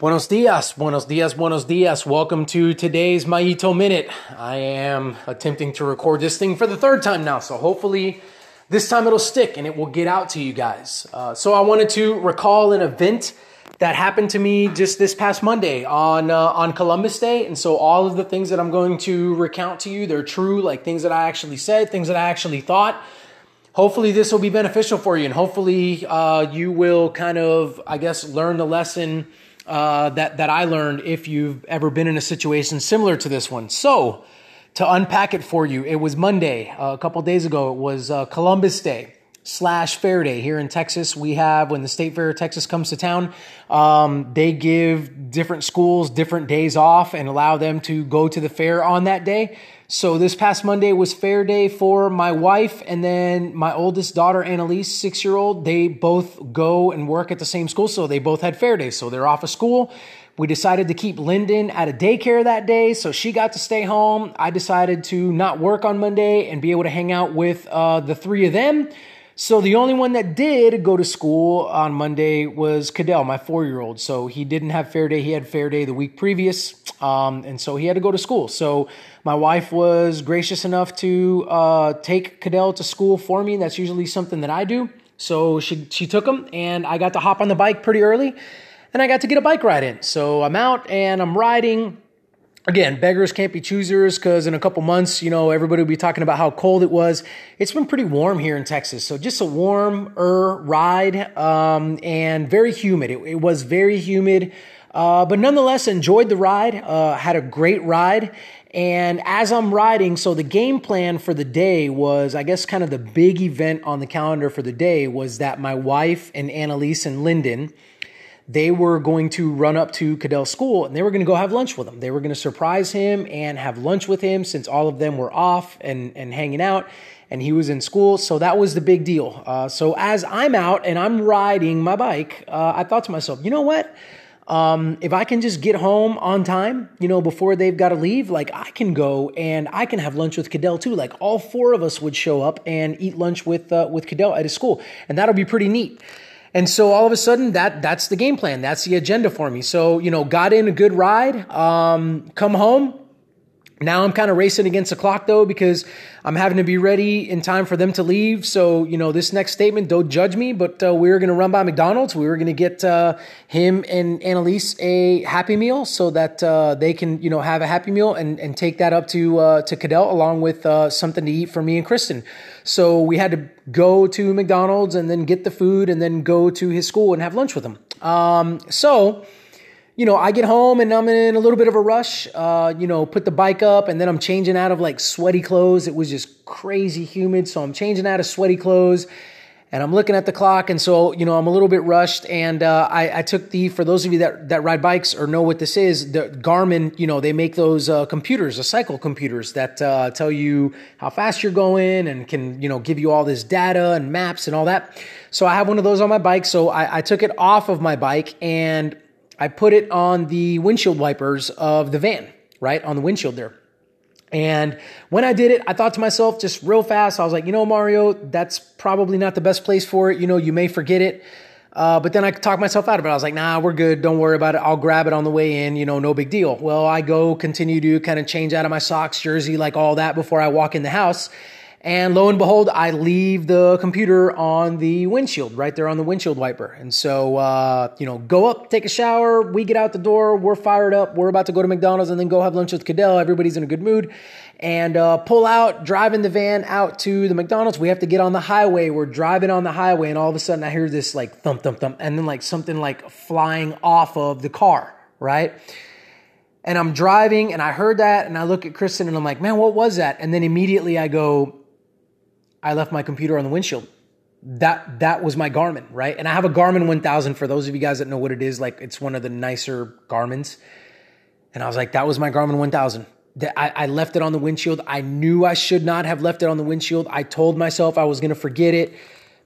Buenos dias, buenos dias, buenos dias. Welcome to today's Maito Minute. I am attempting to record this thing for the third time now, so hopefully this time it'll stick and it will get out to you guys. Uh, so I wanted to recall an event that happened to me just this past Monday on uh, on Columbus Day, and so all of the things that I'm going to recount to you, they're true, like things that I actually said, things that I actually thought. Hopefully, this will be beneficial for you, and hopefully, uh, you will kind of, I guess, learn the lesson uh, that that I learned if you've ever been in a situation similar to this one. So, to unpack it for you, it was Monday uh, a couple days ago. It was uh, Columbus Day slash Fair Day here in Texas. We have when the State Fair of Texas comes to town, um, they give different schools different days off and allow them to go to the fair on that day. So this past Monday was fair day for my wife and then my oldest daughter, Annalise, six year old. They both go and work at the same school. So they both had fair day. So they're off of school. We decided to keep Lyndon at a daycare that day. So she got to stay home. I decided to not work on Monday and be able to hang out with uh, the three of them. So the only one that did go to school on Monday was Cadell, my four year old. So he didn't have fair day. He had fair day the week previous. Um, and so he had to go to school. So my wife was gracious enough to uh, take Cadell to school for me. That's usually something that I do. So she, she took him and I got to hop on the bike pretty early and I got to get a bike ride in. So I'm out and I'm riding again, beggars can't be choosers because in a couple months, you know, everybody will be talking about how cold it was. It's been pretty warm here in Texas. So just a warmer ride um, and very humid. It, it was very humid, uh, but nonetheless, enjoyed the ride, uh, had a great ride. And as I'm riding, so the game plan for the day was, I guess, kind of the big event on the calendar for the day was that my wife and Annalise and Lyndon, they were going to run up to Cadell's school and they were going to go have lunch with him. They were going to surprise him and have lunch with him since all of them were off and, and hanging out and he was in school. So that was the big deal. Uh, so as I'm out and I'm riding my bike, uh, I thought to myself, you know what? Um, if I can just get home on time, you know, before they've got to leave, like I can go and I can have lunch with Cadell too. Like all four of us would show up and eat lunch with uh, with Cadell at his school, and that'll be pretty neat. And so all of a sudden, that that's the game plan. That's the agenda for me. So you know, got in a good ride. Um, come home. Now I'm kind of racing against the clock though because I'm having to be ready in time for them to leave. So you know, this next statement, don't judge me, but uh, we are going to run by McDonald's. We were going to get uh, him and Annalise a Happy Meal so that uh, they can you know have a Happy Meal and and take that up to uh, to Cadell along with uh, something to eat for me and Kristen. So we had to go to McDonald's and then get the food and then go to his school and have lunch with him. Um, so, you know, I get home and I'm in a little bit of a rush, uh, you know, put the bike up and then I'm changing out of like sweaty clothes. It was just crazy humid. So I'm changing out of sweaty clothes and I'm looking at the clock, and so you know I'm a little bit rushed. And uh, I, I, took the for those of you that that ride bikes or know what this is, the Garmin. You know they make those uh, computers, the cycle computers that uh, tell you how fast you're going and can you know give you all this data and maps and all that. So I have one of those on my bike. So I, I took it off of my bike and I put it on the windshield wipers of the van, right on the windshield there. And when I did it, I thought to myself just real fast, I was like, you know, Mario, that's probably not the best place for it. You know, you may forget it. Uh, but then I talked myself out of it. I was like, nah, we're good. Don't worry about it. I'll grab it on the way in. You know, no big deal. Well, I go continue to kind of change out of my socks, jersey, like all that before I walk in the house. And lo and behold, I leave the computer on the windshield, right there on the windshield wiper. And so, uh, you know, go up, take a shower. We get out the door. We're fired up. We're about to go to McDonald's and then go have lunch with Cadell. Everybody's in a good mood. And uh, pull out, driving the van out to the McDonald's. We have to get on the highway. We're driving on the highway, and all of a sudden, I hear this like thump, thump, thump, and then like something like flying off of the car, right? And I'm driving, and I heard that, and I look at Kristen, and I'm like, man, what was that? And then immediately I go, I left my computer on the windshield. That that was my Garmin, right? And I have a Garmin 1000 for those of you guys that know what it is. Like it's one of the nicer Garmin's. And I was like, that was my Garmin 1000. I, I left it on the windshield. I knew I should not have left it on the windshield. I told myself I was going to forget it,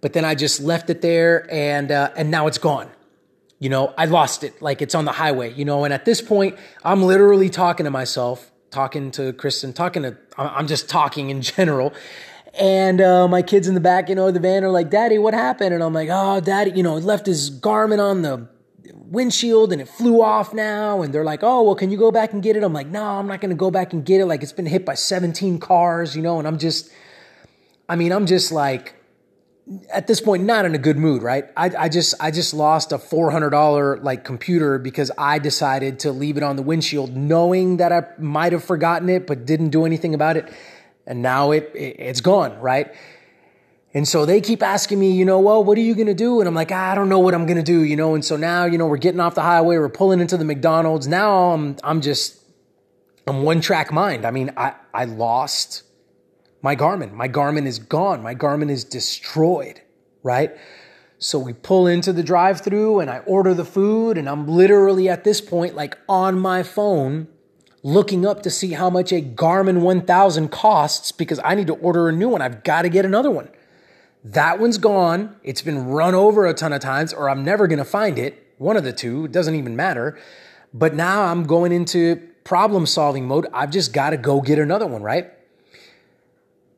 but then I just left it there, and uh, and now it's gone. You know, I lost it. Like it's on the highway. You know, and at this point, I'm literally talking to myself, talking to Kristen, talking to. I'm just talking in general, and uh, my kids in the back, you know, the van are like, Daddy, what happened? And I'm like, Oh, Daddy, you know, left his Garmin on the windshield and it flew off now. And they're like, oh, well, can you go back and get it? I'm like, no, I'm not going to go back and get it. Like it's been hit by 17 cars, you know, and I'm just, I mean, I'm just like, at this point, not in a good mood, right? I, I just, I just lost a $400 like computer because I decided to leave it on the windshield knowing that I might have forgotten it, but didn't do anything about it. And now it, it it's gone, right? And so they keep asking me, you know, well, what are you to do? And I'm like, ah, I don't know what I'm to do, you know? And so now, you know, we're getting off the highway, we're pulling into the McDonald's. Now I'm, I'm just, I'm one track mind. I mean, I, I lost my Garmin. My Garmin is gone. My Garmin is destroyed, right? So we pull into the drive through and I order the food and I'm literally at this point, like on my phone, looking up to see how much a Garmin 1000 costs because I need to order a new one. I've got to get another one. That one's gone. It's been run over a ton of times, or I'm never going to find it. One of the two. It doesn't even matter. But now I'm going into problem solving mode. I've just got to go get another one, right?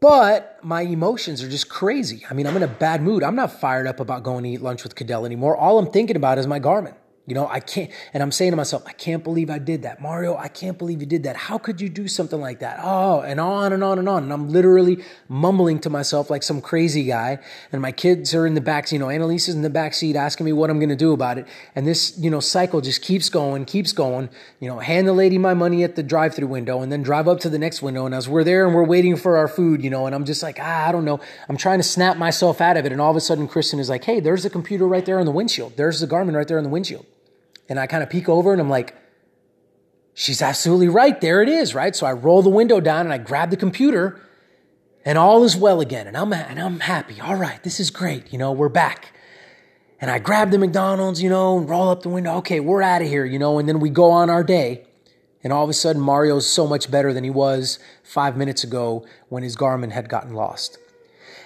But my emotions are just crazy. I mean, I'm in a bad mood. I'm not fired up about going to eat lunch with Cadell anymore. All I'm thinking about is my Garmin. You know, I can't, and I'm saying to myself, I can't believe I did that. Mario, I can't believe you did that. How could you do something like that? Oh, and on and on and on. And I'm literally mumbling to myself like some crazy guy. And my kids are in the back, you know, Annalise is in the back seat asking me what I'm going to do about it. And this, you know, cycle just keeps going, keeps going. You know, hand the lady my money at the drive through window and then drive up to the next window. And as we're there and we're waiting for our food, you know, and I'm just like, ah, I don't know. I'm trying to snap myself out of it. And all of a sudden, Kristen is like, hey, there's the computer right there on the windshield. There's the Garmin right there on the windshield. And I kind of peek over and I'm like, she's absolutely right. There it is, right? So I roll the window down and I grab the computer and all is well again. And I'm, and I'm happy. All right, this is great. You know, we're back. And I grab the McDonald's, you know, and roll up the window. Okay, we're out of here, you know, and then we go on our day. And all of a sudden, Mario's so much better than he was five minutes ago when his Garmin had gotten lost.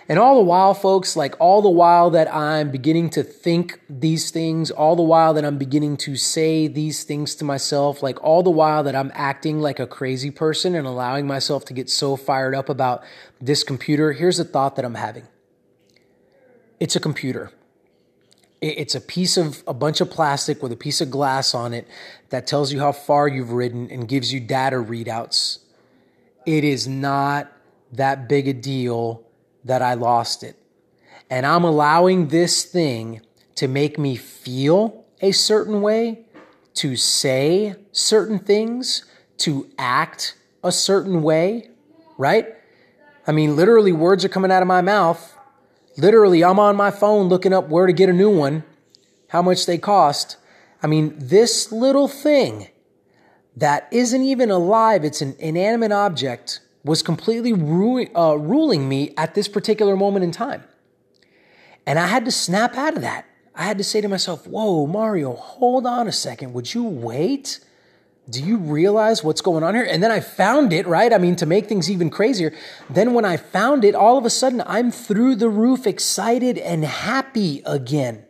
And all the while, folks, like all the while that I'm beginning to think these things, all the while that I'm beginning to say these things to myself, like all the while that I'm acting like a crazy person and allowing myself to get so fired up about this computer, here's a thought that I'm having it's a computer. It's a piece of a bunch of plastic with a piece of glass on it that tells you how far you've ridden and gives you data readouts. It is not that big a deal that I lost it. And I'm allowing this thing to make me feel a certain way, to say certain things, to act a certain way, right? I mean, literally, words are coming out of my mouth. Literally, I'm on my phone looking up where to get a new one, how much they cost. I mean, this little thing that isn't even alive, it's an inanimate object was completely ru- uh, ruling me at this particular moment in time. And I had to snap out of that. I had to say to myself, Whoa, Mario, hold on a second. Would you wait? Do you realize what's going on here? And then I found it, right? I mean, to make things even crazier. Then when I found it, all of a sudden I'm through the roof, excited and happy again.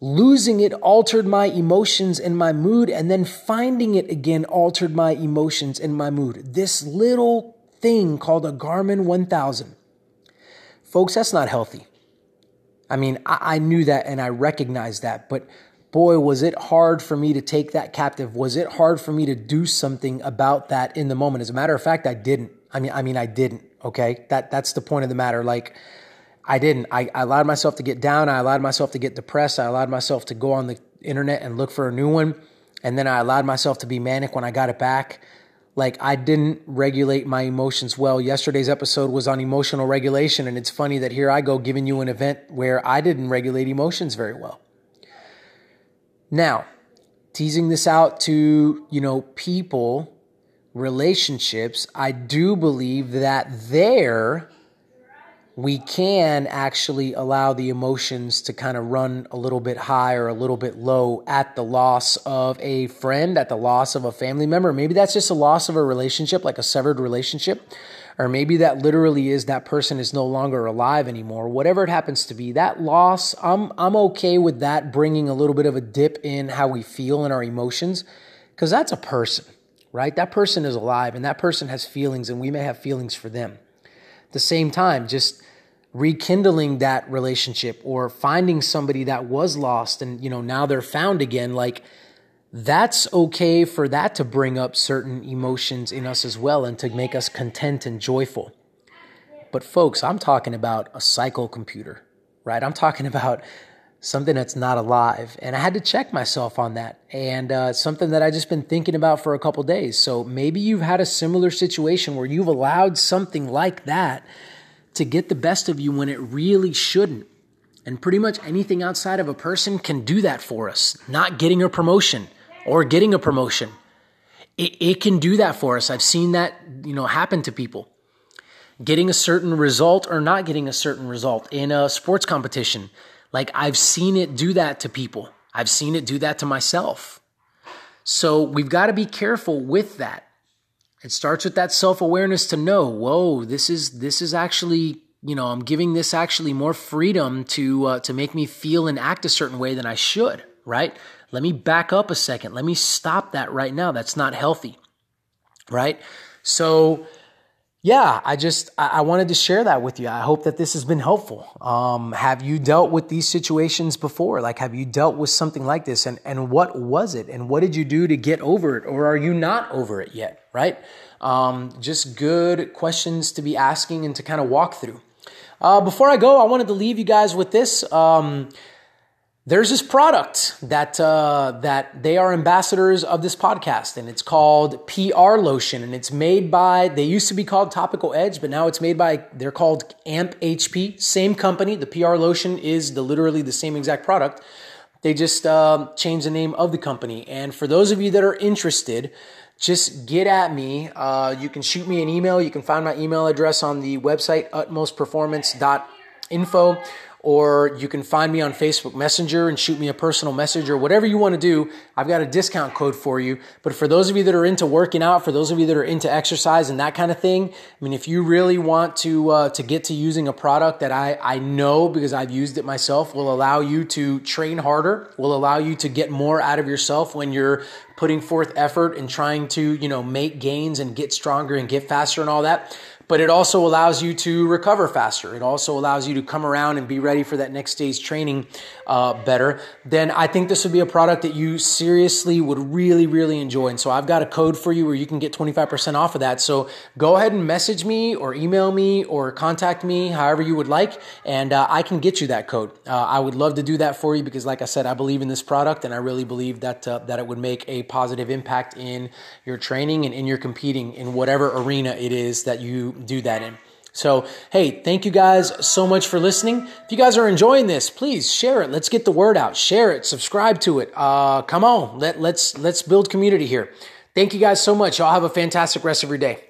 Losing it altered my emotions and my mood, and then finding it again altered my emotions and my mood. This little thing called a Garmin 1000. Folks, that's not healthy. I mean, I, I knew that and I recognized that, but boy, was it hard for me to take that captive. Was it hard for me to do something about that in the moment? As a matter of fact, I didn't. I mean, I mean, I didn't. Okay, that that's the point of the matter. Like, I didn't. I, I allowed myself to get down. I allowed myself to get depressed. I allowed myself to go on the internet and look for a new one. And then I allowed myself to be manic when I got it back. Like I didn't regulate my emotions well. Yesterday's episode was on emotional regulation. And it's funny that here I go giving you an event where I didn't regulate emotions very well. Now, teasing this out to, you know, people, relationships, I do believe that there we can actually allow the emotions to kind of run a little bit high or a little bit low at the loss of a friend, at the loss of a family member. Maybe that's just a loss of a relationship, like a severed relationship. Or maybe that literally is that person is no longer alive anymore. Whatever it happens to be, that loss, I'm, I'm okay with that bringing a little bit of a dip in how we feel and our emotions, because that's a person, right? That person is alive and that person has feelings and we may have feelings for them. At the same time, just rekindling that relationship or finding somebody that was lost and you know now they're found again like that's okay for that to bring up certain emotions in us as well and to make us content and joyful. But folks i'm talking about a cycle computer right? I'm talking about something that's not alive. And i had to check myself on that. And uh, something that i just been thinking about for a couple days. So maybe you've had a similar situation where you've allowed something like that to get the best of you when it really shouldn't. And pretty much anything outside of a person can do that for us. Not getting a promotion or getting a promotion. It, it can do that for us. I've seen that, you know, happen to people. Getting a certain result or not getting a certain result in a sports competition. Like I've seen it do that to people. I've seen it do that to myself. So we've got to be careful with that. It starts with that self-awareness to know, whoa, this is this is actually, you know, I'm giving this actually more freedom to uh, to make me feel and act a certain way than I should, right? Let me back up a second. Let me stop that right now. That's not healthy. Right? So yeah, I just I wanted to share that with you. I hope that this has been helpful. Um, have you dealt with these situations before? Like, have you dealt with something like this? And and what was it? And what did you do to get over it? Or are you not over it yet? Right? Um, just good questions to be asking and to kind of walk through. Uh, before I go, I wanted to leave you guys with this. Um, there's this product that uh, that they are ambassadors of this podcast, and it's called PR Lotion, and it's made by. They used to be called Topical Edge, but now it's made by. They're called Amp HP, same company. The PR Lotion is the literally the same exact product. They just uh, changed the name of the company, and for those of you that are interested, just get at me. Uh, you can shoot me an email. You can find my email address on the website utmostperformance.info or you can find me on Facebook Messenger and shoot me a personal message or whatever you want to do. I've got a discount code for you. But for those of you that are into working out, for those of you that are into exercise and that kind of thing, I mean, if you really want to uh, to get to using a product that I I know because I've used it myself will allow you to train harder, will allow you to get more out of yourself when you're putting forth effort and trying to you know make gains and get stronger and get faster and all that but it also allows you to recover faster. It also allows you to come around and be ready for that next day's training uh, better. Then I think this would be a product that you seriously would really, really enjoy. And so I've got a code for you where you can get 25% off of that. So go ahead and message me or email me or contact me, however you would like, and uh, I can get you that code. Uh, I would love to do that for you because, like I said, I believe in this product and I really believe that uh, that it would make a positive impact in your training and in your competing in whatever arena it is that you do that in. So, hey, thank you guys so much for listening. If you guys are enjoying this, please share it. Let's get the word out. Share it. Subscribe to it. Uh, come on, let let's let's build community here. Thank you guys so much. Y'all have a fantastic rest of your day.